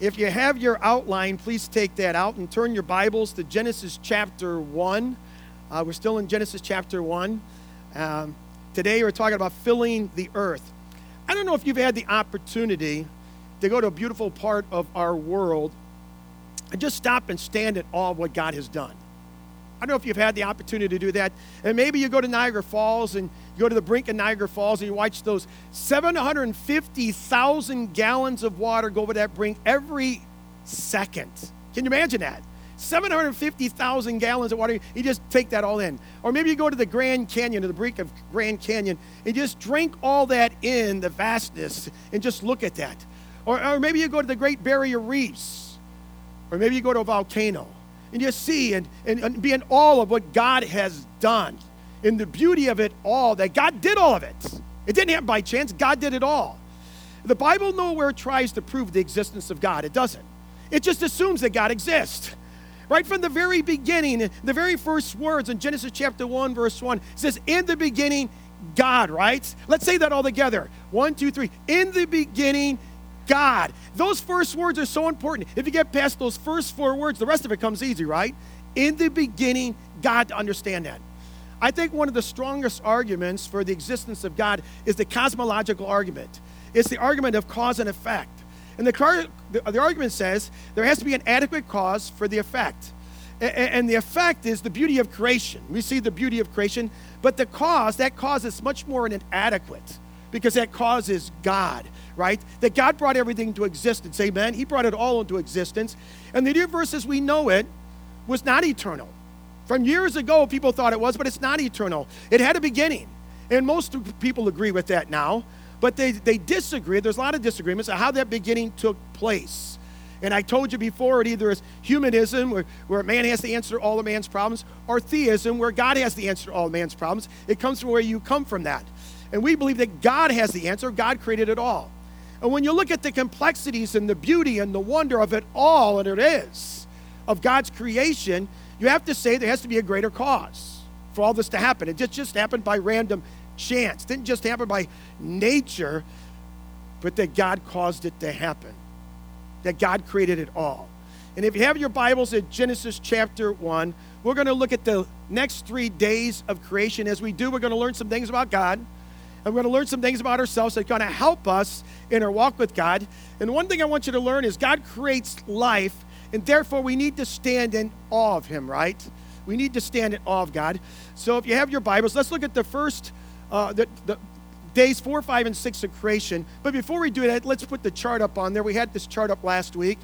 If you have your outline, please take that out and turn your Bibles to Genesis chapter 1. Uh, we're still in Genesis chapter 1. Um, today we're talking about filling the earth. I don't know if you've had the opportunity to go to a beautiful part of our world and just stop and stand in awe of what God has done. I don't know if you've had the opportunity to do that. And maybe you go to Niagara Falls and you go to the brink of Niagara Falls and you watch those 750,000 gallons of water go over that brink every second. Can you imagine that? 750,000 gallons of water. You just take that all in. Or maybe you go to the Grand Canyon, to the brink of Grand Canyon, and just drink all that in, the vastness, and just look at that. Or, or maybe you go to the Great Barrier Reefs. Or maybe you go to a volcano and just see and, and, and be in awe of what God has done. In the beauty of it all, that God did all of it. It didn't happen by chance, God did it all. The Bible nowhere tries to prove the existence of God, it doesn't. It just assumes that God exists. Right from the very beginning, the very first words in Genesis chapter 1, verse 1 says, In the beginning, God, right? Let's say that all together. One, two, three. In the beginning, God. Those first words are so important. If you get past those first four words, the rest of it comes easy, right? In the beginning, God, to understand that. I think one of the strongest arguments for the existence of God is the cosmological argument. It's the argument of cause and effect. And the, car, the, the argument says there has to be an adequate cause for the effect. and the effect is the beauty of creation. We see the beauty of creation, but the cause, that cause is much more inadequate because that cause is God right? That God brought everything into existence. Amen. He brought it all into existence. And the universe as we know it was not eternal. From years ago, people thought it was, but it's not eternal. It had a beginning. And most people agree with that now, but they, they disagree. There's a lot of disagreements on how that beginning took place. And I told you before, it either is humanism, where, where man has the answer to all of man's problems, or theism, where God has the answer to all of man's problems. It comes from where you come from that. And we believe that God has the answer. God created it all. And when you look at the complexities and the beauty and the wonder of it all, and it is, of God's creation, you have to say there has to be a greater cause for all this to happen. It just, just happened by random chance. It didn't just happen by nature, but that God caused it to happen. That God created it all. And if you have your Bibles at Genesis chapter 1, we're going to look at the next three days of creation. As we do, we're going to learn some things about God. And we're going to learn some things about ourselves that's going to help us in our walk with God. And one thing I want you to learn is God creates life, and therefore we need to stand in awe of Him, right? We need to stand in awe of God. So if you have your Bibles, let's look at the first, uh, the, the days four, five, and six of creation. But before we do that, let's put the chart up on there. We had this chart up last week.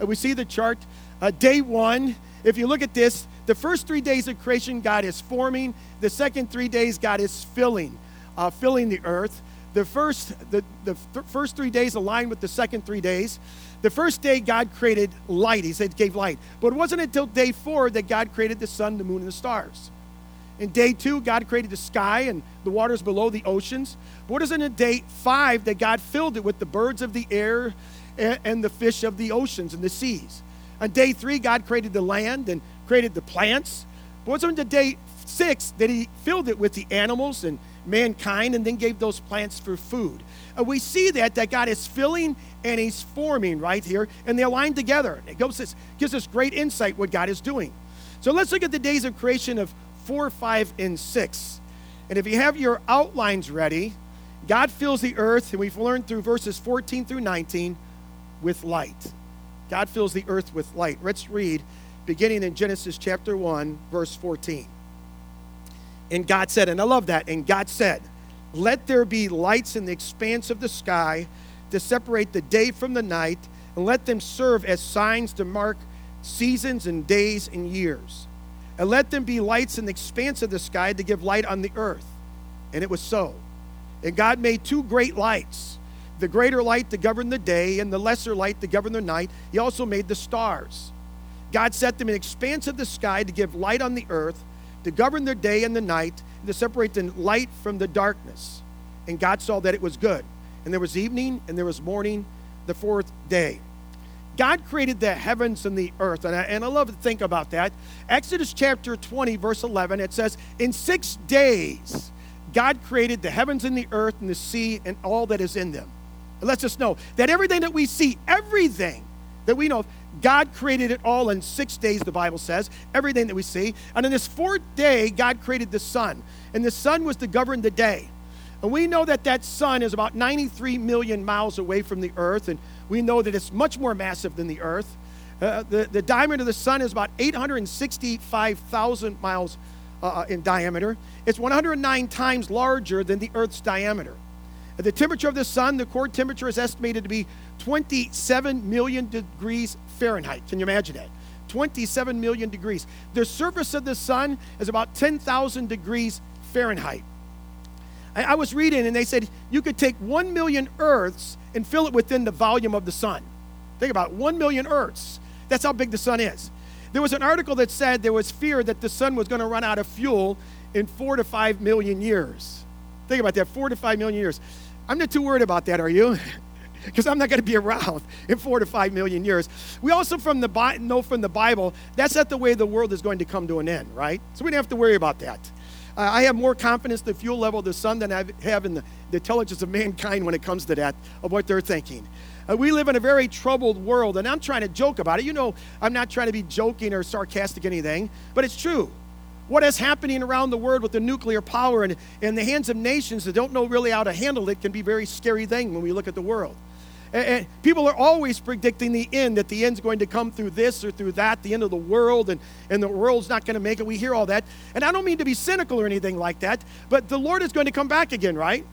Uh, we see the chart. Uh, day one, if you look at this, the first three days of creation, God is forming. The second three days, God is filling uh, filling the earth. The first, the, the th- first three days align with the second three days. The first day, God created light. He said, gave light. But it wasn't until day four that God created the sun, the moon, and the stars. In day two, God created the sky and the waters below the oceans. But what is in day five that God filled it with the birds of the air and, the fish of the oceans and the seas? On day three, God created the land and created the plants. But what's on day six that He filled it with the animals and mankind and then gave those plants for food. Uh, we see that that God is filling and He's forming right here, and they align together. It gives us, gives us great insight what God is doing. So let's look at the days of creation of four, five, and six. And if you have your outlines ready, God fills the earth, and we've learned through verses 14 through 19, with light. God fills the earth with light. Let's read beginning in Genesis chapter 1, verse 14. And God said, and I love that, and God said, Let there be lights in the expanse of the sky to separate the day from the night, and let them serve as signs to mark seasons and days and years. And let them be lights in the expanse of the sky to give light on the earth. And it was so. And God made two great lights the greater light to govern the day, and the lesser light to govern the night. He also made the stars. God set them in the expanse of the sky to give light on the earth to govern the day and the night, and to separate the light from the darkness. And God saw that it was good. And there was evening and there was morning the fourth day. God created the heavens and the earth. And I, and I love to think about that. Exodus chapter 20, verse 11, it says, In six days, God created the heavens and the earth and the sea and all that is in them. It lets us know that everything that we see, everything that we know. God created it all in six days, the Bible says, everything that we see. And on this fourth day, God created the sun. And the sun was to govern the day. And we know that that sun is about 93 million miles away from the earth. And we know that it's much more massive than the earth. Uh, the, the diameter of the sun is about 865,000 miles uh, uh, in diameter. It's 109 times larger than the earth's diameter. At the temperature of the sun, the core temperature is estimated to be 27 million degrees Fahrenheit. Can you imagine that? 27 million degrees. The surface of the sun is about 10,000 degrees Fahrenheit. I, I was reading and they said you could take 1 million Earths and fill it within the volume of the sun. Think about it, 1 million Earths. That's how big the sun is. There was an article that said there was fear that the sun was going to run out of fuel in four to five million years. Think about that, four to five million years. I'm not too worried about that, are you? Because I'm not going to be around in four to five million years. We also from the Bi- know from the Bible that's not the way the world is going to come to an end, right? So we don't have to worry about that. Uh, I have more confidence in the fuel level of the sun than I have in the, the intelligence of mankind when it comes to that, of what they're thinking. Uh, we live in a very troubled world, and I'm trying to joke about it. You know, I'm not trying to be joking or sarcastic or anything, but it's true. What is happening around the world with the nuclear power and in the hands of nations that don't know really how to handle it can be a very scary thing when we look at the world. And, people are always predicting the end, that the end's going to come through this or through that, the end of the world, and, and the world's not going to make it. We hear all that. And I don't mean to be cynical or anything like that, but the Lord is going to come back again, right?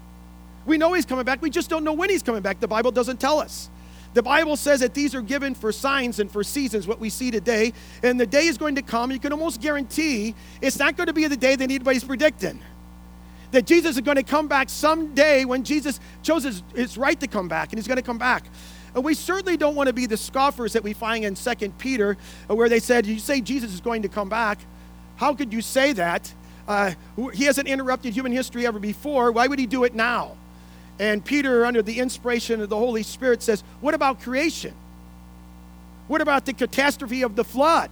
We know He's coming back. We just don't know when He's coming back. The Bible doesn't tell us. The Bible says that these are given for signs and for seasons, what we see today. And the day is going to come, you can almost guarantee it's not going to be the day that anybody's predicting. That Jesus is going to come back someday when Jesus chose his, his right to come back, and he's going to come back. And we certainly don't want to be the scoffers that we find in 2 Peter, uh, where they said, You say Jesus is going to come back. How could you say that? Uh, he hasn't interrupted human history ever before. Why would he do it now? And Peter, under the inspiration of the Holy Spirit, says, What about creation? What about the catastrophe of the flood?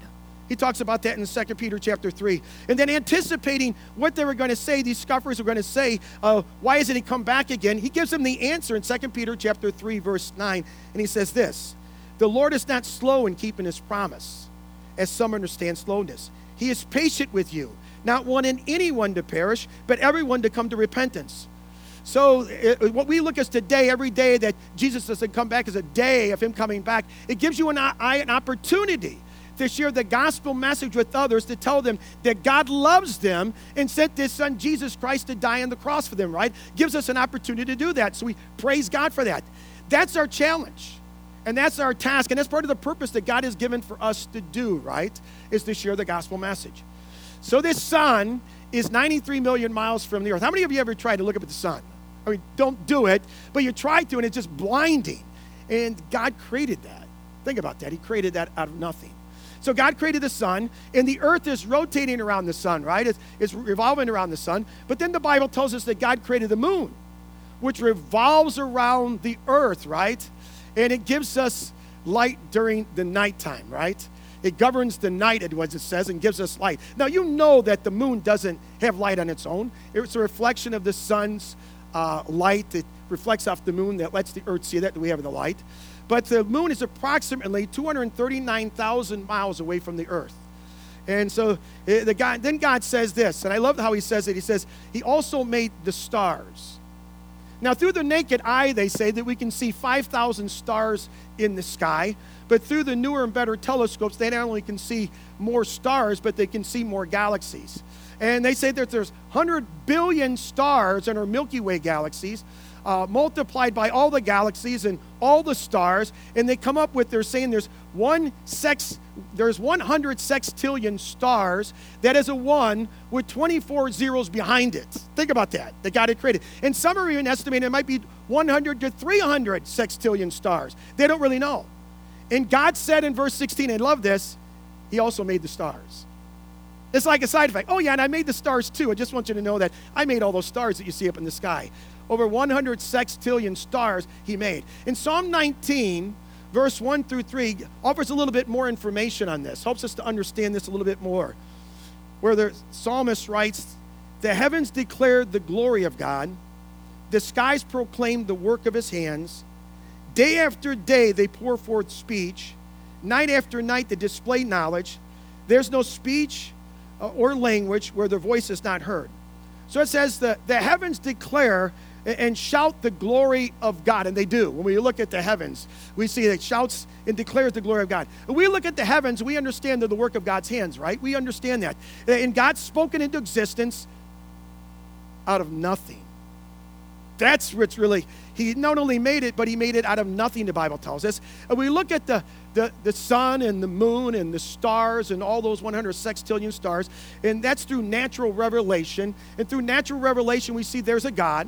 He talks about that in 2 Peter chapter 3. And then anticipating what they were going to say, these scoffers were going to say, uh, why hasn't he come back again? He gives them the answer in 2 Peter chapter 3, verse 9. And he says this The Lord is not slow in keeping his promise, as some understand slowness. He is patient with you, not wanting anyone to perish, but everyone to come to repentance. So, it, what we look at today, every day that Jesus doesn't come back is a day of Him coming back. It gives you an, an opportunity to share the gospel message with others, to tell them that God loves them and sent His Son Jesus Christ to die on the cross for them, right? Gives us an opportunity to do that. So, we praise God for that. That's our challenge. And that's our task. And that's part of the purpose that God has given for us to do, right? Is to share the gospel message. So, this sun is 93 million miles from the earth. How many of you ever tried to look up at the sun? I mean, don't do it, but you try to, and it's just blinding. And God created that. Think about that. He created that out of nothing. So God created the sun, and the earth is rotating around the sun, right? It's, it's revolving around the sun. But then the Bible tells us that God created the moon, which revolves around the earth, right? And it gives us light during the nighttime, right? It governs the night, as it says, and gives us light. Now, you know that the moon doesn't have light on its own, it's a reflection of the sun's uh, light that reflects off the moon that lets the earth see that we have the light. But the moon is approximately 239,000 miles away from the earth. And so eh, the God, then God says this, and I love how he says it. He says, He also made the stars. Now, through the naked eye, they say that we can see 5,000 stars in the sky. But through the newer and better telescopes, they not only can see more stars, but they can see more galaxies. And they say that there's 100 billion stars in our Milky Way galaxies, uh, multiplied by all the galaxies and all the stars. And they come up with, they're saying there's one sex, there's 100 sextillion stars. That is a one with 24 zeros behind it. Think about that, that God had created. And some are even estimating it might be 100 to 300 sextillion stars. They don't really know. And God said in verse 16, I love this, He also made the stars. It's like a side effect. Oh, yeah, and I made the stars too. I just want you to know that I made all those stars that you see up in the sky. Over 100 sextillion stars he made. In Psalm 19, verse 1 through 3, offers a little bit more information on this, helps us to understand this a little bit more. Where the psalmist writes, The heavens declare the glory of God, the skies proclaim the work of his hands. Day after day they pour forth speech. night after night they display knowledge. There's no speech uh, or language where their voice is not heard. So it says the, the heavens declare and shout the glory of God. And they do. When we look at the heavens, we see that shouts and declares the glory of God. When we look at the heavens, we understand they're the work of God's hands, right? We understand that. And God's spoken into existence out of nothing. That's what's really, he not only made it, but he made it out of nothing, the Bible tells us. And we look at the, the, the sun and the moon and the stars and all those 100 sextillion stars, and that's through natural revelation. And through natural revelation, we see there's a God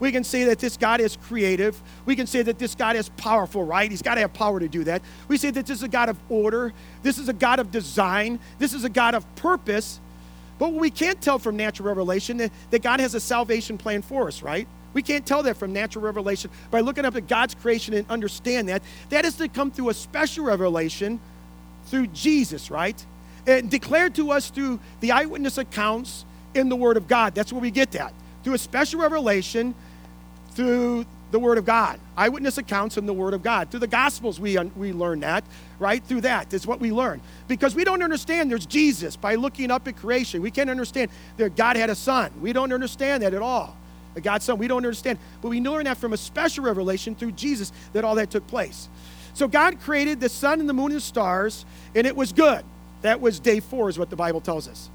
we can say that this God is creative. We can say that this God is powerful, right? He's got to have power to do that. We say that this is a God of order. This is a God of design. This is a God of purpose. But we can't tell from natural revelation that, that God has a salvation plan for us, right? We can't tell that from natural revelation by looking up at God's creation and understand that. That is to come through a special revelation through Jesus, right? And declared to us through the eyewitness accounts in the Word of God. That's where we get that. Through a special revelation through the Word of God. Eyewitness accounts in the Word of God. Through the Gospels, we, we learn that, right? Through that is what we learn. Because we don't understand there's Jesus by looking up at creation. We can't understand that God had a son. We don't understand that at all. God's son, we don't understand. But we learn that from a special revelation through Jesus that all that took place. So God created the sun and the moon and the stars, and it was good. That was day four, is what the Bible tells us.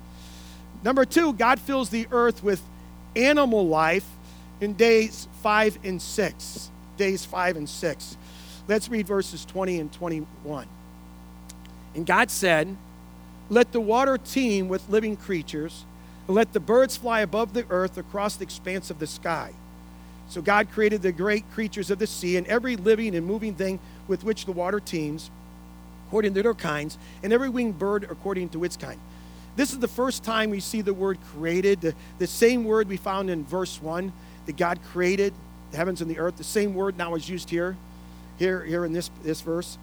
Number two, God fills the earth with animal life in days 5 and 6. Days 5 and 6. Let's read verses 20 and 21. And God said, Let the water teem with living creatures, and let the birds fly above the earth across the expanse of the sky. So God created the great creatures of the sea and every living and moving thing with which the water teems, according to their kinds, and every winged bird according to its kind. This is the first time we see the word created, the, the same word we found in verse 1 that God created the heavens and the earth. The same word now is used here, here, here in this, this verse.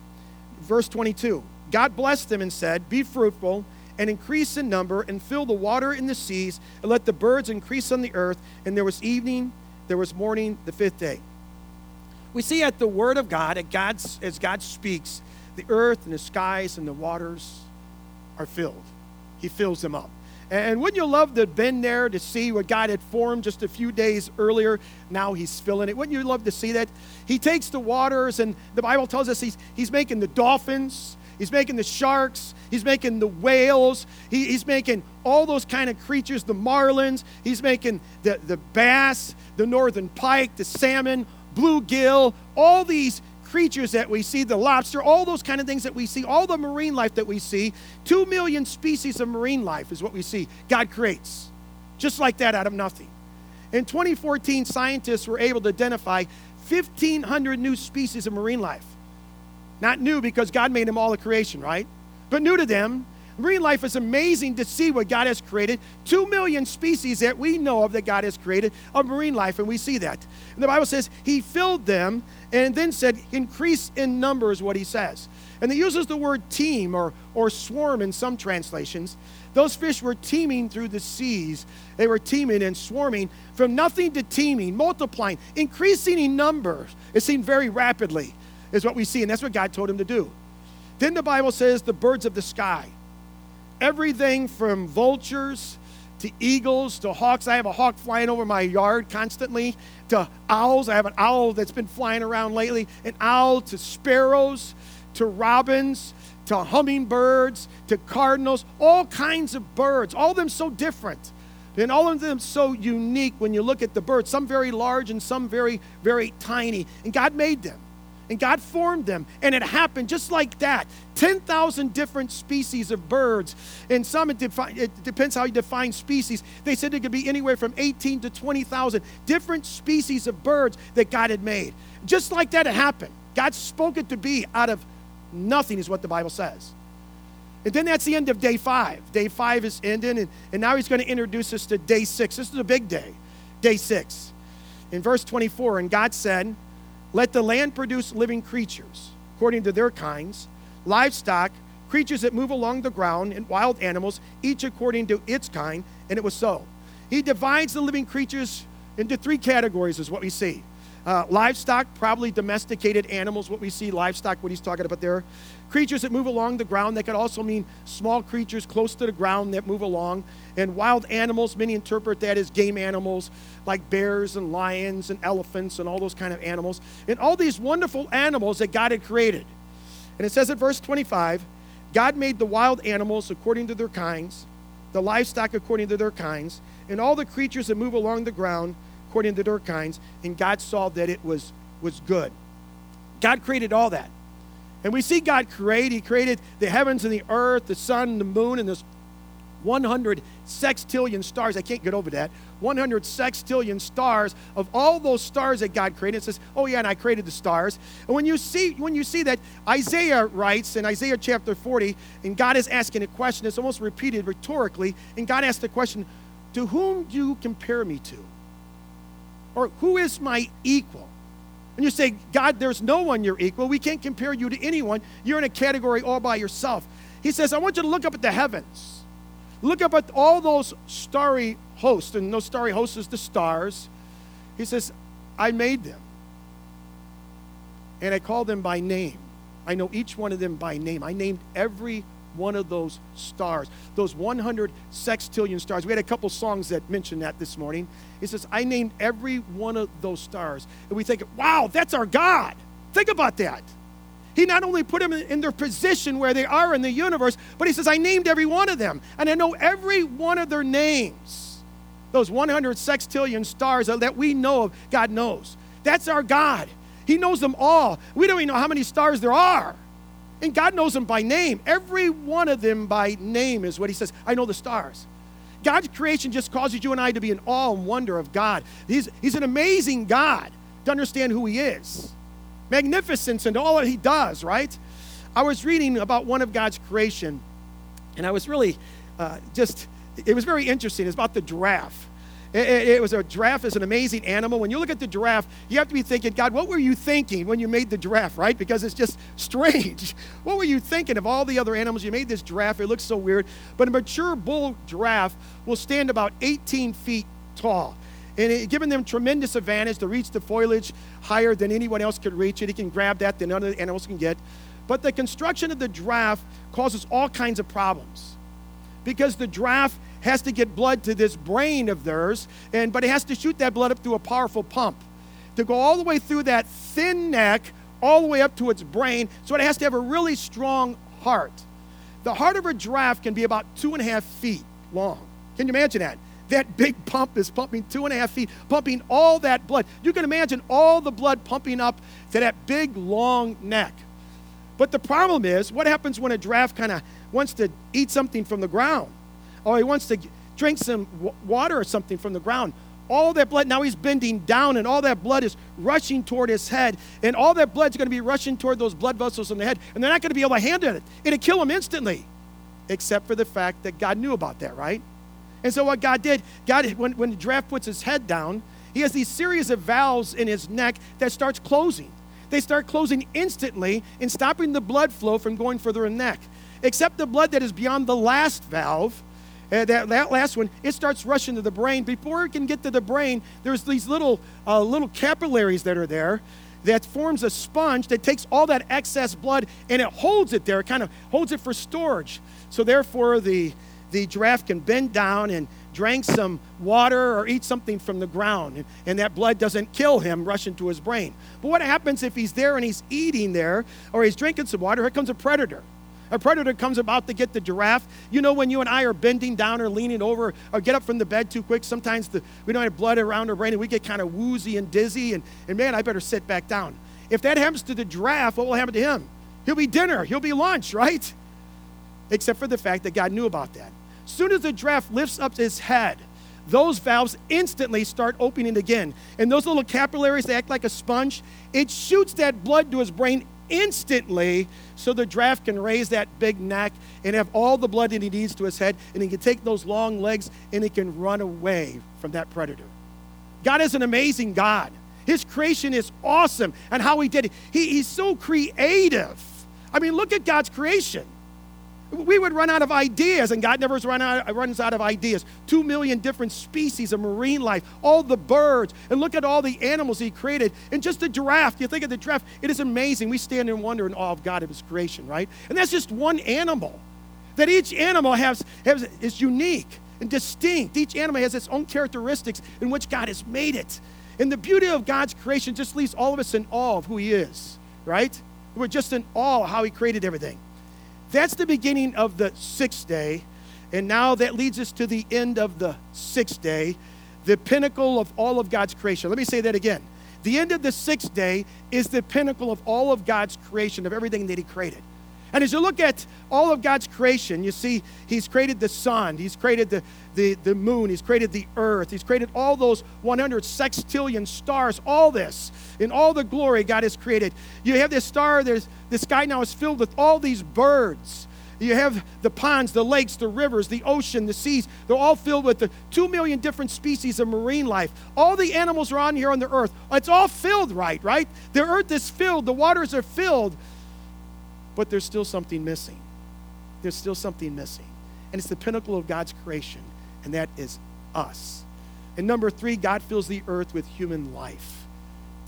Verse 22 God blessed them and said, Be fruitful and increase in number and fill the water in the seas and let the birds increase on the earth. And there was evening, there was morning, the fifth day. We see at the word of God, at God's, as God speaks, the earth and the skies and the waters are filled. He fills them up. And wouldn't you love to have been there to see what God had formed just a few days earlier? Now he's filling it. Wouldn't you love to see that? He takes the waters, and the Bible tells us he's, he's making the dolphins, he's making the sharks, he's making the whales, he, he's making all those kind of creatures, the marlins, he's making the, the bass, the northern pike, the salmon, bluegill, all these creatures that we see, the lobster, all those kind of things that we see, all the marine life that we see. Two million species of marine life is what we see God creates, just like that out of nothing. In 2014, scientists were able to identify 1,500 new species of marine life. Not new because God made them all a creation, right? But new to them Marine life is amazing to see what God has created. Two million species that we know of that God has created of marine life, and we see that. And the Bible says He filled them and then said, increase in number is what He says. And it uses the word teem or, or swarm in some translations. Those fish were teeming through the seas. They were teeming and swarming from nothing to teeming, multiplying, increasing in numbers. It seemed very rapidly, is what we see, and that's what God told him to do. Then the Bible says the birds of the sky everything from vultures to eagles to hawks. I have a hawk flying over my yard constantly, to owls. I have an owl that's been flying around lately, an owl to sparrows, to robins, to hummingbirds, to cardinals, all kinds of birds, all of them so different. And all of them so unique when you look at the birds, some very large and some very, very tiny. And God made them and God formed them, and it happened just like that. 10,000 different species of birds, and some, it, defi- it depends how you define species. They said it could be anywhere from 18 to 20,000 different species of birds that God had made. Just like that, it happened. God spoke it to be out of nothing, is what the Bible says. And then that's the end of day five. Day five is ending, and, and now he's going to introduce us to day six. This is a big day, day six. In verse 24, and God said, let the land produce living creatures, according to their kinds, livestock, creatures that move along the ground, and wild animals, each according to its kind. And it was so. He divides the living creatures into three categories, is what we see. Uh, livestock, probably domesticated animals, what we see, livestock, what he's talking about there. Creatures that move along the ground, that could also mean small creatures close to the ground that move along. And wild animals, many interpret that as game animals, like bears and lions and elephants and all those kind of animals. And all these wonderful animals that God had created. And it says in verse 25 God made the wild animals according to their kinds, the livestock according to their kinds, and all the creatures that move along the ground according to their kinds, and God saw that it was, was good. God created all that. And we see God create, He created the heavens and the earth, the sun, the moon, and this 100 sextillion stars. I can't get over that. 100 sextillion stars of all those stars that God created. It says, "Oh yeah, and I created the stars." And when you see when you see that Isaiah writes in Isaiah chapter 40, and God is asking a question. It's almost repeated rhetorically, and God asked the question, "To whom do you compare me to?" Or who is my equal? And you say, God, there's no one you're equal. We can't compare you to anyone. You're in a category all by yourself. He says, I want you to look up at the heavens. Look up at all those starry hosts, and those starry hosts is the stars. He says, I made them. And I call them by name. I know each one of them by name. I named every one of those stars, those 100 sextillion stars. We had a couple songs that mentioned that this morning. He says, I named every one of those stars. And we think, wow, that's our God. Think about that. He not only put them in their position where they are in the universe, but he says, I named every one of them. And I know every one of their names. Those 100 sextillion stars that we know of, God knows. That's our God. He knows them all. We don't even know how many stars there are. And God knows them by name. Every one of them by name is what He says. I know the stars. God's creation just causes you and I to be in awe and wonder of God. He's, he's an amazing God to understand who He is. Magnificence and all that He does, right? I was reading about one of God's creation, and I was really uh, just, it was very interesting. It's about the giraffe. It, it, it, was a giraffe is an amazing animal. When you look at the giraffe, you have to be thinking, God, what were you thinking when you made the giraffe, right? Because it's just strange. What were you thinking of all the other animals? You made this giraffe. It looks so weird. But a mature bull giraffe will stand about 18 feet tall. And it, giving them tremendous advantage to reach the foliage higher than anyone else could reach it. He can grab that that other animals can get. But the construction of the giraffe causes all kinds of problems because the giraffe has to get blood to this brain of theirs, and but it has to shoot that blood up through a powerful pump to go all the way through that thin neck, all the way up to its brain. So it has to have a really strong heart. The heart of a giraffe can be about two and a half feet long. Can you imagine that? That big pump is pumping two and a half feet, pumping all that blood. You can imagine all the blood pumping up to that big, long neck. But the problem is, what happens when a giraffe kind of wants to eat something from the ground? Or he wants to drink some water or something from the ground. All that blood, now he's bending down, and all that blood is rushing toward his head, and all that blood's going to be rushing toward those blood vessels in the head, and they're not going to be able to handle it. It'll kill him instantly, except for the fact that God knew about that, right? And so what God did, God, when, when the giraffe puts his head down, he has these series of valves in his neck that starts closing. They start closing instantly and stopping the blood flow from going further in the neck. Except the blood that is beyond the last valve, uh, that, that last one, it starts rushing to the brain. Before it can get to the brain, there's these little, uh, little capillaries that are there that forms a sponge that takes all that excess blood and it holds it there. It kind of holds it for storage. So therefore, the, the giraffe can bend down and drink some water or eat something from the ground, and, and, that blood doesn't kill him, rush into his brain. But what happens if he's there and he's eating there or he's drinking some water? Here comes a predator a predator comes about to get the giraffe. You know, when you and I are bending down or leaning over or get up from the bed too quick, sometimes the, we don't have blood around our brain and we get kind of woozy and dizzy, and, and man, I better sit back down. If that happens to the giraffe, what will happen to him? He'll be dinner, he'll be lunch, right? Except for the fact that God knew about that. Soon as the giraffe lifts up his head, those valves instantly start opening again. And those little capillaries, they act like a sponge. It shoots that blood to his brain instantly so the draft can raise that big neck and have all the blood that he needs to his head, and he can take those long legs and he can run away from that predator. God is an amazing God. His creation is awesome and how he did it. He, he's so creative. I mean, look at God's creation. We would run out of ideas, and God never run out, runs out of ideas. Two million different species of marine life, all the birds, and look at all the animals He created. And just the giraffe, you think of the giraffe, it is amazing. We stand in wonder and awe of God of His creation, right? And that's just one animal. That each animal has, has is unique and distinct. Each animal has its own characteristics in which God has made it. And the beauty of God's creation just leaves all of us in awe of who He is, right? We're just in awe of how He created everything. That's the beginning of the sixth day. And now that leads us to the end of the sixth day, the pinnacle of all of God's creation. Let me say that again. The end of the sixth day is the pinnacle of all of God's creation, of everything that He created. And as you look at all of God's creation, you see He's created the sun, He's created the, the, the moon, He's created the earth, He's created all those 100 sextillion stars, all this, in all the glory God has created. You have this star, there's, the sky now is filled with all these birds. You have the ponds, the lakes, the rivers, the ocean, the seas. They're all filled with the two million different species of marine life. All the animals are on here on the earth. It's all filled right, right? The earth is filled, the waters are filled but there's still something missing. There's still something missing. And it's the pinnacle of God's creation, and that is us. And number three, God fills the earth with human life.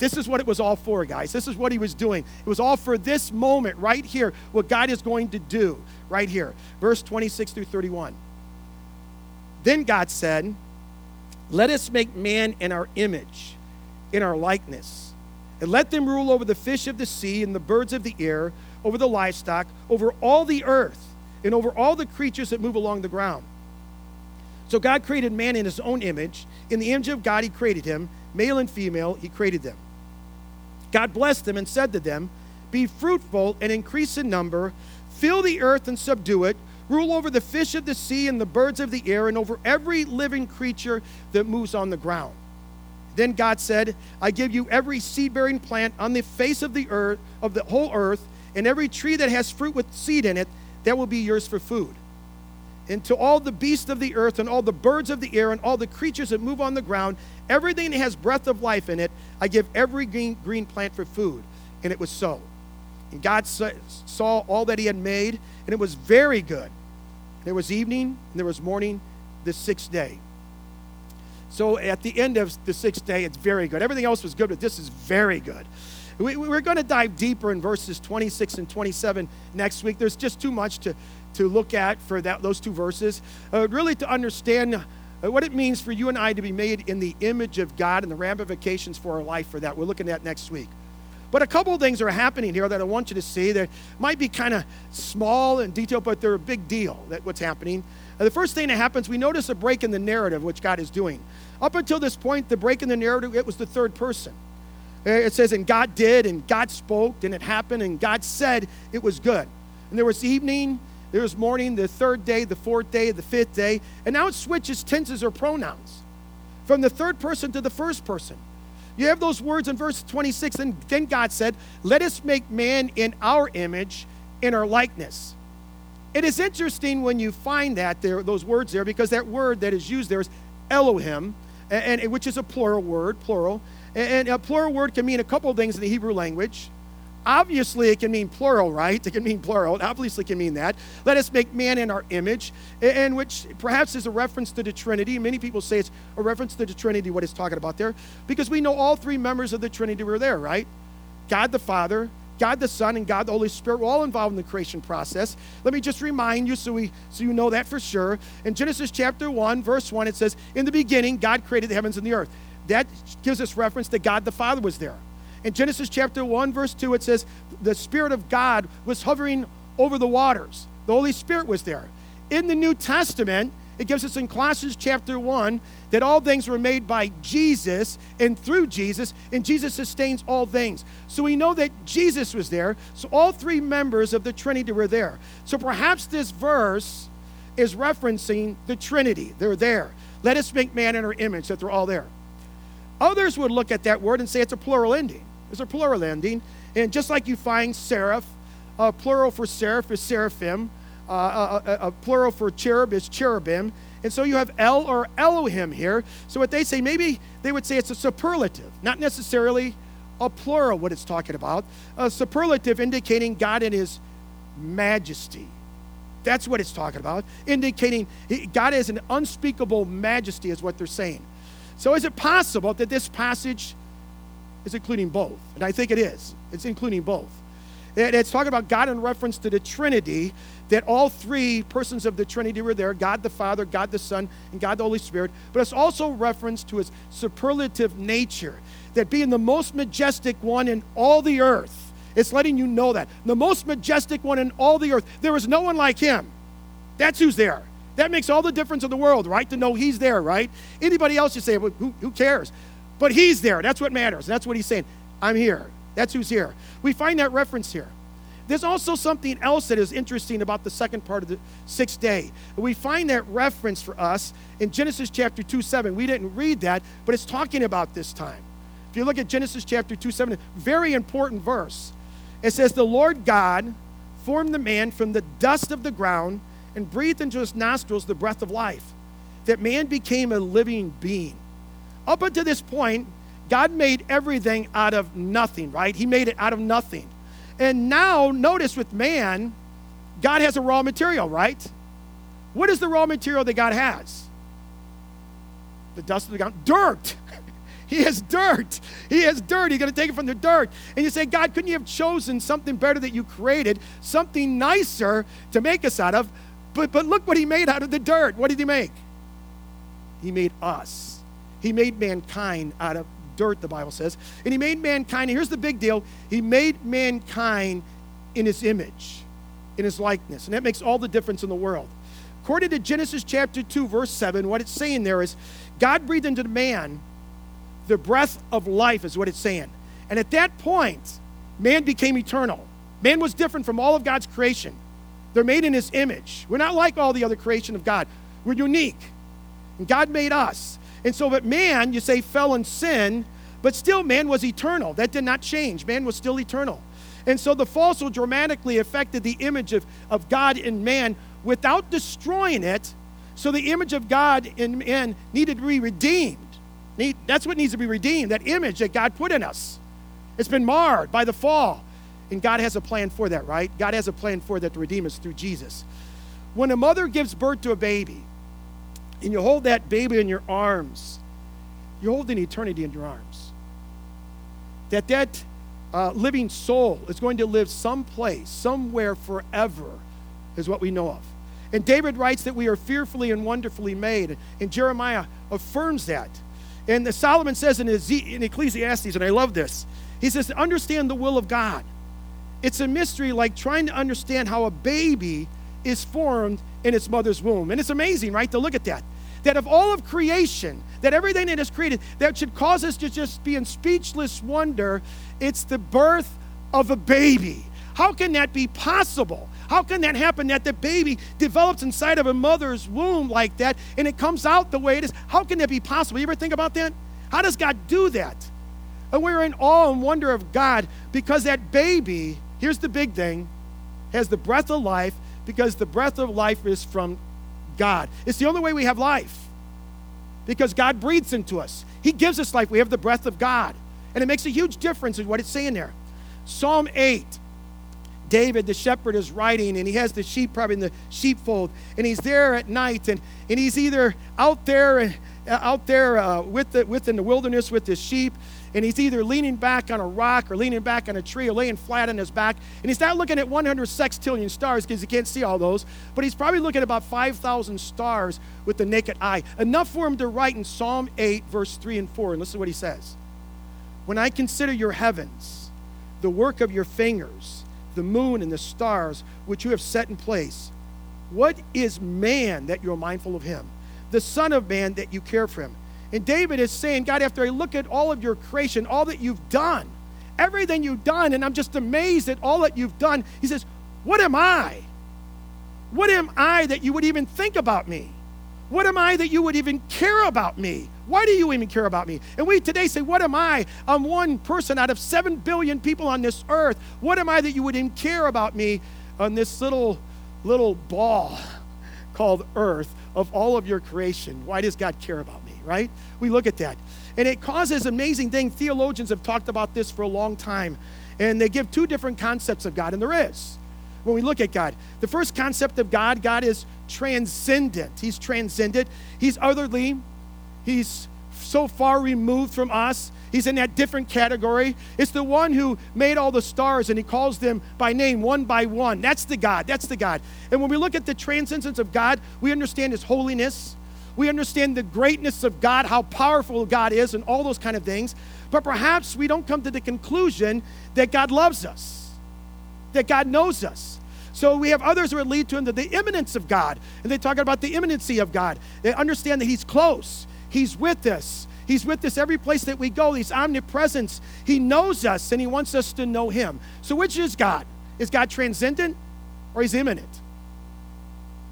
This is what it was all for, guys. This is what he was doing. It was all for this moment right here, what God is going to do right here. Verse 26 through 31. Then God said, Let us make man in our image, in our likeness, and let them rule over the fish of the sea and the birds of the air over the livestock, over all the earth, and over all the creatures that move along the ground. So God created man in his own image. In the image of God, he created him. Male and female, he created them. God blessed them and said to them, Be fruitful and increase in number, fill the earth and subdue it, rule over the fish of the sea and the birds of the air, and over every living creature that moves on the ground. Then God said, I give you every seed bearing plant on the face of the earth, of the whole earth, and every tree that has fruit with seed in it, that will be yours for food. And to all the beasts of the earth, and all the birds of the air, and all the creatures that move on the ground, everything that has breath of life in it, I give every green, green plant for food. And it was so. And God saw all that He had made, and it was very good. There was evening, and there was morning, the sixth day. So at the end of the sixth day, it's very good. Everything else was good, but this is very good. We, we're going to dive deeper in verses 26 and 27 next week. There's just too much to, to look at for that, those two verses. Uh, really, to understand uh, what it means for you and I to be made in the image of God and the ramifications for our life for that. We're looking at next week. But a couple of things are happening here that I want you to see that might be kind of small and detailed, but they're a big deal that what's happening. Uh, the first thing that happens, we notice a break in the narrative, which God is doing. Up until this point, the break in the narrative, it was the third person. Uh, it says, and God did, and God spoke, and it happened, and God said it was good. And there was evening, there was morning, the third day, the fourth day, the fifth day, and now it switches tenses or pronouns from the third person to the first person. You have those words in verse 26, and then God said, Let us make man in our image, in our likeness. It is interesting when you find that there, those words there, because that word that is used there is Elohim, and, and which is a plural word, plural. And a plural word can mean a couple of things in the Hebrew language. Obviously, it can mean plural, right? It can mean plural. It obviously can mean that. Let us make man in our image, and which perhaps is a reference to the Trinity. Many people say it's a reference to the Trinity, what it's talking about there, because we know all three members of the Trinity were there, right? God the Father, God the Son, and God the Holy Spirit were all involved in the creation process. Let me just remind you so, we, so you know that for sure. In Genesis chapter 1, verse 1, it says, In the beginning, God created the heavens and the earth that gives us reference that God the Father was there. In Genesis chapter 1, verse 2, it says, The Spirit of God was hovering over the waters. The Holy Spirit was there. In the New Testament, it gives us in Colossians chapter 1 that all things were made by Jesus and through Jesus, and Jesus sustains all things. So we know that Jesus was there. So all three members of the Trinity were there. So perhaps this verse is referencing the Trinity. They're there. Let us make man in our image, that they're all there. Others would look at that word and say it's a plural ending. It's a plural ending. And just like you find seraph, a plural for seraph is seraphim, uh, a, a, a, plural for cherub is cherubim. And so you have El or Elohim here. So what they say, maybe they would say it's a superlative, not necessarily a plural, what it's talking about. A superlative indicating God in his majesty, That's what it's talking about, indicating God has an unspeakable majesty, is what they're saying. So, is it possible that this passage is including both? And I think it is. It's including both. It's talking about God in reference to the Trinity, that all three persons of the Trinity were there God the Father, God the Son, and God the Holy Spirit. But it's also reference to his superlative nature, that being the most majestic one in all the earth, it's letting you know that. The most majestic one in all the earth, there is no one like him. That's who's there. That makes all the difference in the world, right? To know he's there, right? Anybody else, you say, well, who, who cares? But he's there. That's what matters. That's what he's saying. I'm here. That's who's here. We find that reference here. There's also something else that is interesting about the second part of the sixth day. We find that reference for us in Genesis chapter 2 7. We didn't read that, but it's talking about this time. If you look at Genesis chapter 2 7, very important verse. It says, The Lord God formed the man from the dust of the ground and breathed into his nostrils the breath of life, that man became a living being. Up until this point, God made everything out of nothing, right? He made it out of nothing. And now, notice with man, God has a raw material, right? What is the raw material that God has? The dust of the ground, dirt. he has dirt. He has dirt. He's going to take it from the dirt. And you say, God, couldn't you have chosen something better that you created, something nicer to make us out of? But, but look what he made out of the dirt. What did he make? He made us. He made mankind out of dirt, the Bible says. And he made mankind, here's the big deal he made mankind in his image, in his likeness. And that makes all the difference in the world. According to Genesis chapter 2, verse 7, what it's saying there is God breathed into man the breath of life, is what it's saying. And at that point, man became eternal. Man was different from all of God's creation. They're made in his image. We're not like all the other creation of God. We're unique. And God made us. And so, but man, you say, fell in sin, but still man was eternal. That did not change. Man was still eternal. And so the fall so dramatically affected the image of, of God in man without destroying it. So the image of God in man needed to be redeemed. Need, that's what needs to be redeemed, that image that God put in us. It's been marred by the fall. And God has a plan for that, right? God has a plan for that to redeem us through Jesus. When a mother gives birth to a baby, and you hold that baby in your arms, you're holding eternity in your arms. That that uh, living soul is going to live someplace, somewhere forever, is what we know of. And David writes that we are fearfully and wonderfully made, and Jeremiah affirms that. And Solomon says in, in Ecclesiastes, and I love this, he says, understand the will of God. It's a mystery like trying to understand how a baby is formed in its mother's womb. And it's amazing, right, to look at that. That of all of creation, that everything that is created, that should cause us to just be in speechless wonder, it's the birth of a baby. How can that be possible? How can that happen that the baby develops inside of a mother's womb like that and it comes out the way it is? How can that be possible? You ever think about that? How does God do that? And we're in awe and wonder of God because that baby, here's the big thing, has the breath of life because the breath of life is from God. It's the only way we have life because God breathes into us. He gives us life. We have the breath of God. And it makes a huge difference in what it's saying there. Psalm 8. David, the shepherd, is writing, and he has the sheep probably in the sheepfold, and he's there at night, and, and he's either out there, uh, out there uh, with the, within the wilderness with his sheep, and he's either leaning back on a rock or leaning back on a tree or laying flat on his back. And he's not looking at 100 sextillion stars because he can't see all those, but he's probably looking at about 5,000 stars with the naked eye. Enough for him to write in Psalm 8, verse 3 and 4. And listen to what he says When I consider your heavens, the work of your fingers, the moon and the stars which you have set in place, what is man that you're mindful of him? The Son of Man that you care for him. And David is saying, God, after I look at all of your creation, all that you've done, everything you've done, and I'm just amazed at all that you've done, he says, What am I? What am I that you would even think about me? What am I that you would even care about me? Why do you even care about me? And we today say, What am I? I'm one person out of seven billion people on this earth. What am I that you would even care about me on this little, little ball called earth of all of your creation? Why does God care about me? Right? We look at that. And it causes amazing things. Theologians have talked about this for a long time. And they give two different concepts of God, and there is. when we look at God. The first concept of God, God is transcendent. He's transcendent. He's otherly. He's so far removed from us. He's in that different category. It's the one who made all the stars and he calls them by name one by one. That's the God. That's the God. And when we look at the transcendence of God, we understand his holiness. We understand the greatness of God, how powerful God is, and all those kind of things. But perhaps we don't come to the conclusion that God loves us, that God knows us. So we have others who are lead to him to the immanence of God, and they talk about the immanency of God. They understand that He's close, He's with us, He's with us every place that we go. He's omnipresence. He knows us, and He wants us to know Him. So which is God? Is God transcendent, or He's immanent?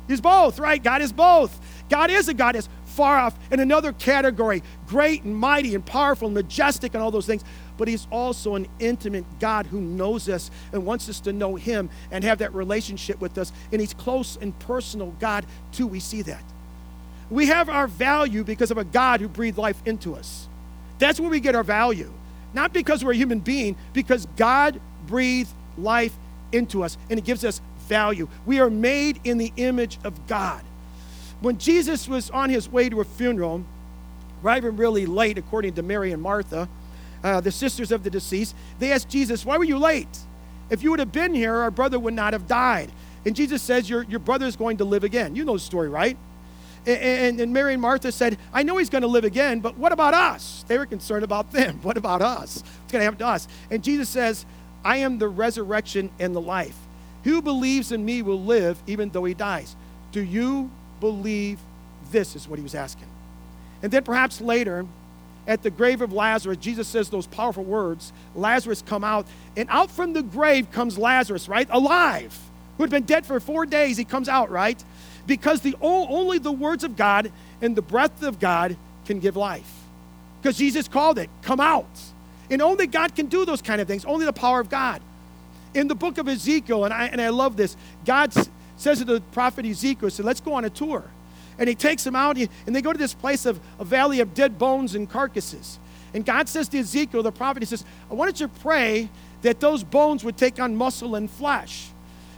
He's both, right? God is both. God is a God is far off in another category, great and mighty and powerful and majestic and all those things. But He's also an intimate God who knows us and wants us to know Him and have that relationship with us. And He's close and personal God too. We see that. We have our value because of a God who breathed life into us. That's where we get our value. Not because we're a human being, because God breathed life into us and it gives us value. We are made in the image of God. When Jesus was on his way to a funeral, arriving really late, according to Mary and Martha, uh, the sisters of the deceased, they asked Jesus, Why were you late? If you would have been here, our brother would not have died. And Jesus says, Your, your brother is going to live again. You know the story, right? And, and, Mary and Martha said, I know he's going to live again, but what about us? They were concerned about them. What about us? What's going to happen to us? And Jesus says, I am the resurrection and the life. Who believes in me will live even though he dies. Do you believe this? Is what he was asking. And then perhaps later, at the grave of Lazarus, Jesus says those powerful words Lazarus come out, and out from the grave comes Lazarus, right? Alive, who had been dead for four days. He comes out, right? because the, only the words of God and the breath of God can give life. Because Jesus called it, come out. And only God can do those kind of things, only the power of God. In the book of Ezekiel, and I, and I love this, God says to the prophet Ezekiel, said, let's go on a tour. And he takes them out, and they go to this place of a valley of dead bones and carcasses. And God says to Ezekiel, the prophet, he says, I wanted you to pray that those bones would take on muscle and flesh.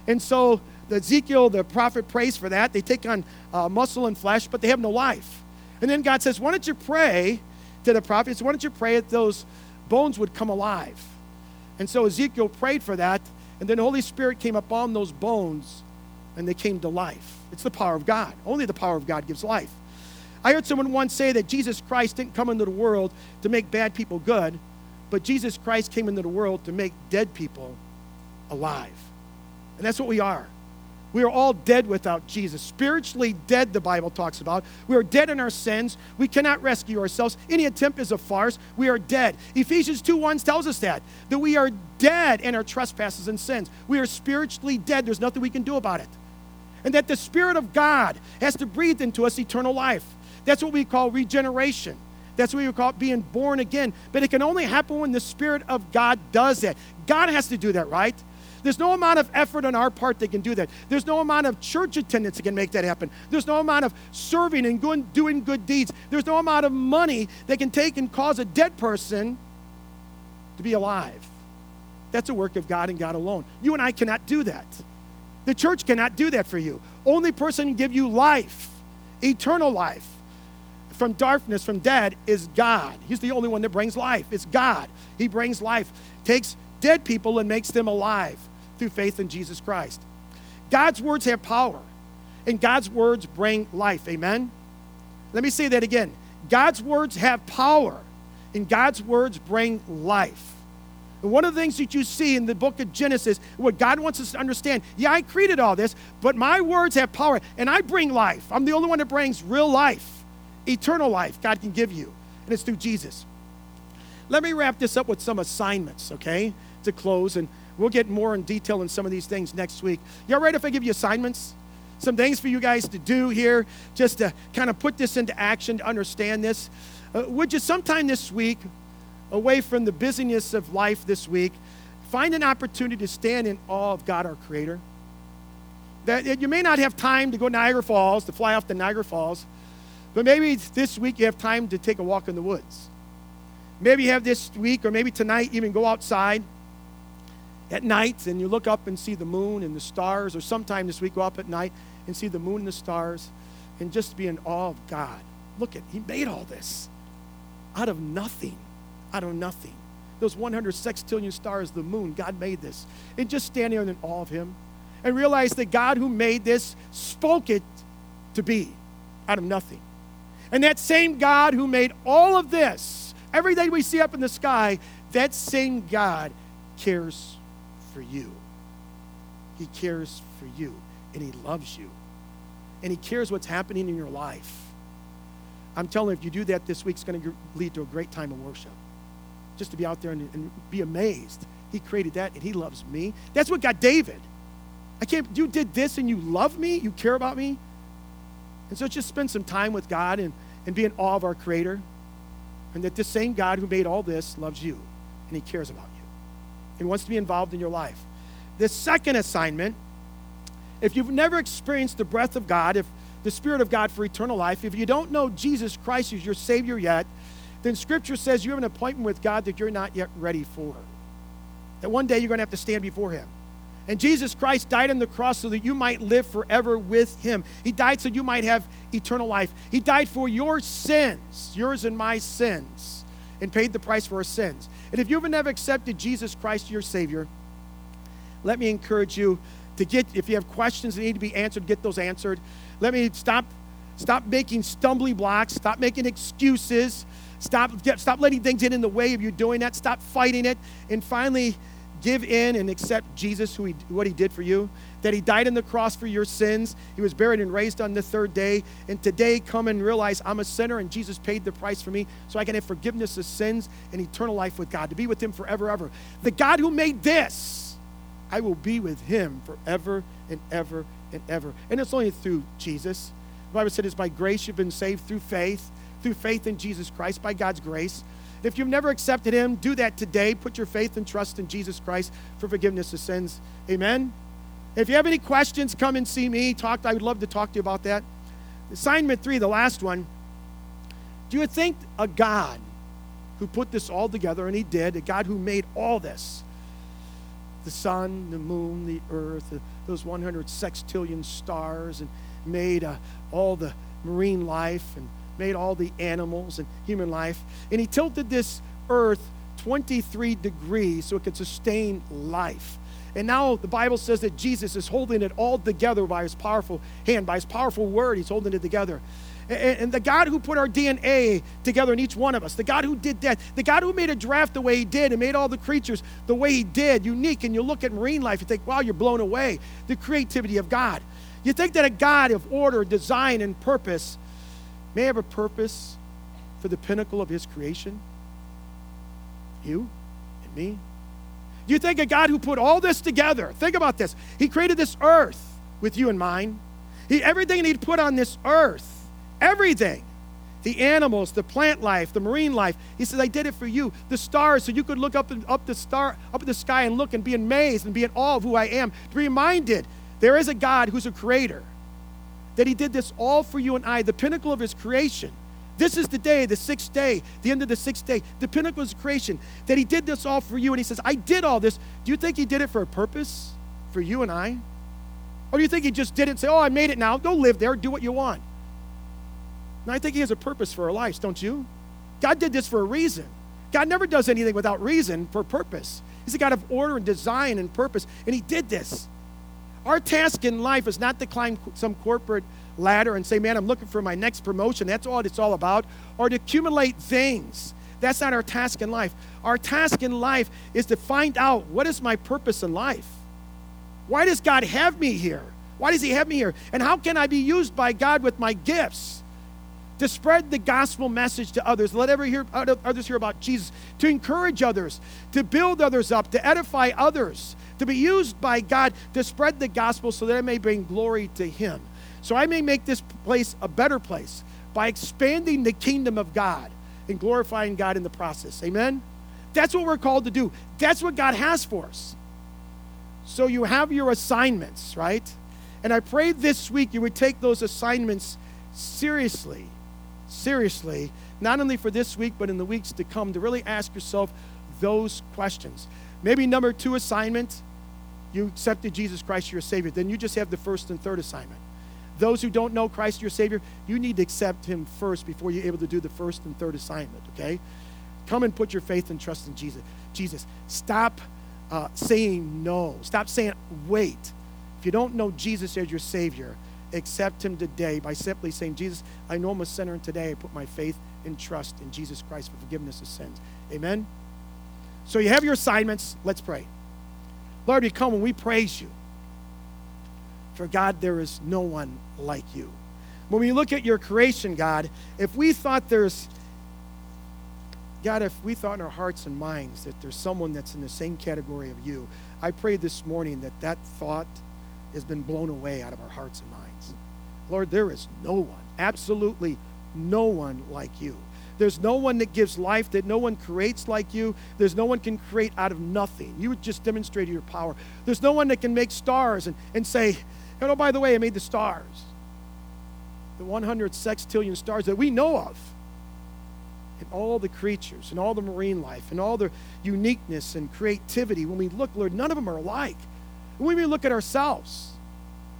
And so the Ezekiel, the prophet, prays for that. They take on uh, muscle and flesh, but they have no life. And then God says, Why don't you pray to the prophet? prophets? Why don't you pray that those bones would come alive? And so Ezekiel prayed for that, and then the Holy Spirit came upon those bones, and they came to life. It's the power of God. Only the power of God gives life. I heard someone once say that Jesus Christ didn't come into the world to make bad people good, but Jesus Christ came into the world to make dead people alive. And that's what we are. We are all dead without Jesus. Spiritually dead, the Bible talks about. We are dead in our sins. We cannot rescue ourselves. Any attempt is a farce. We are dead. Ephesians 2 1 tells us that, that we are dead in our trespasses and sins. We are spiritually dead. There's nothing we can do about it. And that the Spirit of God has to breathe into us eternal life. That's what we call regeneration. That's what we call being born again. But it can only happen when the Spirit of God does that. God has to do that, right? There's no amount of effort on our part that can do that. There's no amount of church attendance that can make that happen. There's no amount of serving and going, doing good deeds. There's no amount of money that can take and cause a dead person to be alive. That's a work of God and God alone. You and I cannot do that. The church cannot do that for you. Only person can give you life, eternal life from darkness, from dead, is God. He's the only one that brings life. It's God. He brings life, takes dead people and makes them alive through faith in Jesus Christ. God's words have power, and God's words bring life. Amen? Let me say that again. God's words have power, and God's words bring life. And one of the things that you see in the book of Genesis, what God wants us to understand yeah, I created all this, but my words have power, and I bring life. I'm the only one that brings real life, eternal life God can give you, and it's through Jesus. Let me wrap this up with some assignments, okay, to close, and We'll get more in detail in some of these things next week. You all right if I give you assignments? Some things for you guys to do here, just to kind of put this into action, to understand this. Uh, would you sometime this week, away from the busyness of life this week, find an opportunity to stand in awe of God our Creator? That you may not have time to go to Niagara Falls, to fly off to Niagara Falls, but maybe this week you have time to take a walk in the woods. Maybe you have this week, or maybe tonight, even go outside at night and you look up and see the moon and the stars, or sometime this week go up at night and see the moon and the stars and just be in awe of God. Look at, He made all this out of nothing. Out of nothing. Those 100 sextillion stars, the moon, God made this. And just stand there in awe of Him and realize that God who made this spoke it to be out of nothing. And that same God who made all of this, everything we see up in the sky, that same God cares for you. He cares for you and He loves you. And He cares what's happening in your life. I'm telling you, if you do that this week, it's going to lead to a great time of worship. Just to be out there and, and be amazed. He created that and He loves me. That's what got David. I can't, you did this and you love me? You care about me? And so just spend some time with God and, and be in awe of our Creator. And that this same God who made all this loves you and He cares about you. He wants to be involved in your life. The second assignment, if you've never experienced the breath of God, if the Spirit of God for eternal life, if you don't know Jesus Christ as your Savior yet, then Scripture says you have an appointment with God that you're not yet ready for. That one day you're going to have to stand before Him. And Jesus Christ died on the cross so that you might live forever with Him. He died so you might have eternal life. He died for your sins, yours and my sins, and paid the price for our sins. And if you've never accepted Jesus Christ your Savior, let me encourage you to get, if you have questions that need to be answered, get those answered. Let me stop, stop making stumbling blocks, stop making excuses, stop, stop letting things get in the way of you doing that, stop fighting it, and finally give in and accept Jesus, who he, what he did for you, that he died on the cross for your sins. He was buried and raised on the third day. And today, come and realize I'm a sinner and Jesus paid the price for me so I can have forgiveness of sins and eternal life with God, to be with him forever, ever. The God who made this, I will be with him forever and ever and ever. And it's only through Jesus. The Bible said it's by grace you've been saved through faith, through faith in Jesus Christ, by God's grace. If you've never accepted Him, do that today. Put your faith and trust in Jesus Christ for forgiveness of sins. Amen. If you have any questions, come and see me. Talk. I would love to talk to you about that. Assignment three, the last one. Do you think a God who put this all together, and He did, a God who made all this, the sun, the moon, the earth, those 100 sextillion stars, and made uh, all the marine life and made all the animals and human life. And he tilted this earth 23 degrees so it could sustain life. And now the Bible says that Jesus is holding it all together by his powerful hand, by his powerful word, he's holding it together. And, the God who put our DNA together in each one of us, the God who did that, the God who made a draft the way he did and made all the creatures the way he did, unique, and you look at marine life, you think, wow, you're blown away. The creativity of God. You think that a God of order, design, and purpose may have a purpose for the pinnacle of his creation? You and me? Do you think a God who put all this together, think about this. He created this earth with you in mind. He, everything he'd put on this earth, everything, the animals, the plant life, the marine life. He says, I did it for you. The stars, so you could look up, up the star, up at the sky and look and be amazed and be in awe of who I am. To be reminded there is a God who's a creator that He did this all for you and I, the pinnacle of His creation. This is the day, the sixth day, the end of the sixth day, the pinnacle of His creation, that He did this all for you. And He says, I did all this. Do you think He did it for a purpose for you and I? Or do you think He just did it say, Oh, I made it now. Go live there, do what you want? No, I think He has a purpose for our lives, don't you? God did this for a reason. God never does anything without reason for purpose. He's a God of order and design and purpose, and He did this. Our task in life is not to climb some corporate ladder and say, man, I'm looking for my next promotion. That's all it's all about. Or to accumulate things. That's not our task in life. Our task in life is to find out what is my purpose in life? Why does God have me here? Why does He have me here? And how can I be used by God with my gifts to spread the gospel message to others? Let ever hear, others hear about Jesus, to encourage others, to build others up, to edify others, to be used by God to spread the gospel so that it may bring glory to Him. So I may make this place a better place by expanding the kingdom of God and glorifying God in the process. Amen? That's what we're called to do. That's what God has for us. So you have your assignments, right? And I pray this week you would take those assignments seriously, seriously, not only for this week, but in the weeks to come, to really ask yourself those questions. Maybe number two assignment, you accepted Jesus Christ your Savior. Then you just have the first and third assignment. Those who don't know Christ your Savior, you need to accept Him first before you're able to do the first and third assignment, okay? Come and put your faith and trust in Jesus. Jesus, stop uh, saying no. Stop saying wait. If you don't know Jesus as your Savior, accept Him today by simply saying, Jesus, I know I'm a sinner, and today I put my faith and trust in Jesus Christ for forgiveness of sins. Amen? So you have your assignments. Let's pray. Lord, we come and we praise you. For God, there is no one like you. When we look at your creation, God, if we thought there's, God, if we thought in our hearts and minds that there's someone that's in the same category of you, I pray this morning that that thought has been blown away out of our hearts and minds. Lord, there is no one, absolutely no one like you. There's no one that gives life, that no one creates like you. There's no one can create out of nothing. You just demonstrated your power. There's no one that can make stars and, and say, oh, by the way, I made the stars. The 100 sextillion stars that we know of. And all the creatures and all the marine life and all the uniqueness and creativity. When we look, Lord, none of them are alike. when we look at ourselves,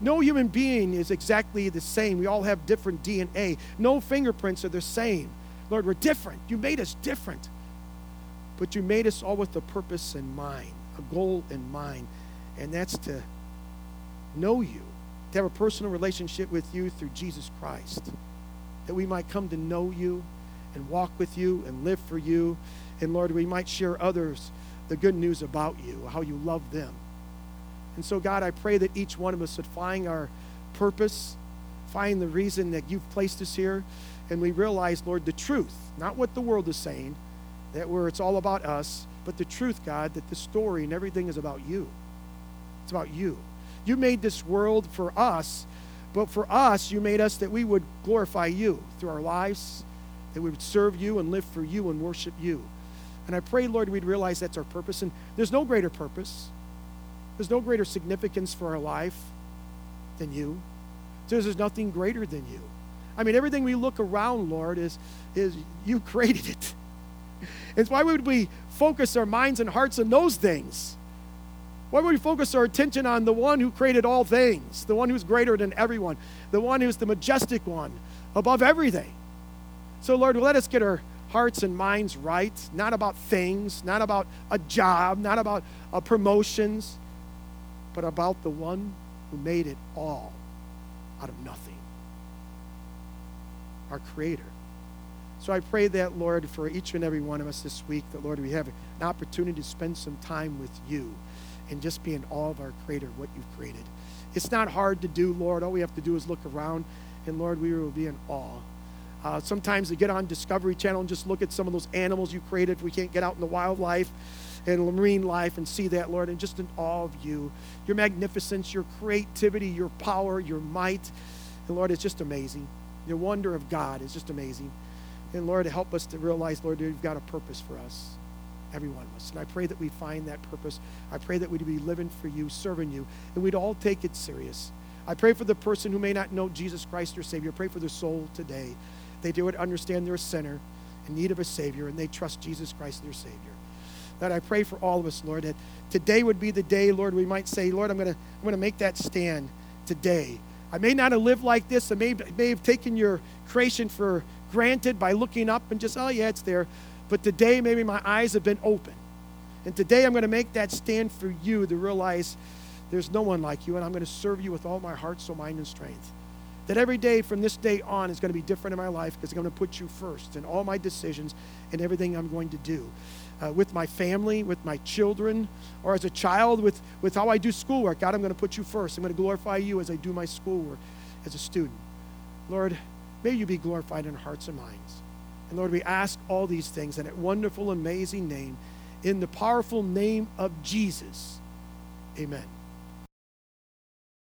no human being is exactly the same. We all have different DNA. No fingerprints are the same. Lord, we're different. You made us different. But you made us all with a purpose in mind, a goal in mind, and that's to know you, to have a personal relationship with you through Jesus Christ, that we might come to know you and walk with you and live for you. And Lord, we might share others the good news about you, how you love them. And so, God, I pray that each one of us would find our purpose, find the reason that you've placed us here, and we realize, Lord, the truth, not what the world is saying, that where it's all about us, but the truth, God, that the story and everything is about you. It's about you. You made this world for us, but for us, you made us that we would glorify you through our lives, that we would serve you and live for you and worship you. And I pray, Lord, we'd realize that's our purpose. And there's no greater purpose, there's no greater significance for our life than you. There's nothing greater than you. I mean, everything we look around, Lord, is, is you created it. It's why would we focus our minds and hearts on those things? Why would we focus our attention on the one who created all things, the one who's greater than everyone, the one who's the majestic one above everything? So, Lord, let us get our hearts and minds right, not about things, not about a job, not about uh, promotions, but about the one who made it all out of nothing our Creator. So I pray that, Lord, for each and every one of us this week, that, Lord, we have an opportunity to spend some time with you and just be in awe of our Creator, what you've created. It's not hard to do, Lord. All we have to do is look around, and, Lord, we will be in awe. Uh, sometimes we get on Discovery Channel and just look at some of those animals you created. We can't get out in the wildlife and marine life and see that, Lord, and just in awe of you, your magnificence, your creativity, your power, your might. And Lord, it's just amazing. The wonder of God is just amazing. And Lord, help us to realize, Lord, you've got a purpose for us, every one of us. And I pray that we find that purpose. I pray that we'd be living for you, serving you, and we'd all take it serious. I pray for the person who may not know Jesus Christ, their Savior. Pray for their soul today. They do it, understand they're a sinner in need of a Savior, and they trust Jesus Christ, their Savior. That I pray for all of us, Lord, that today would be the day, Lord, we might say, Lord, I'm going to I'm going to make that stand today I may not have lived like this. I may, may have taken your creation for granted by looking up and just, oh, yeah, it's there. But today, maybe my eyes have been open. And today, I'm going to make that stand for you to realize there's no one like you, and I'm going to serve you with all my heart, soul, mind, and strength. That every day from this day on is going to be different in my life because I'm going to put you first in all my decisions and everything I'm going to do uh, with my family, with my children, or as a child with, with how I do schoolwork. God, I'm going to put you first. I'm going to glorify you as I do my schoolwork as a student. Lord, may you be glorified in hearts and minds. And Lord, we ask all these things in that wonderful, amazing name, in the powerful name of Jesus. Amen.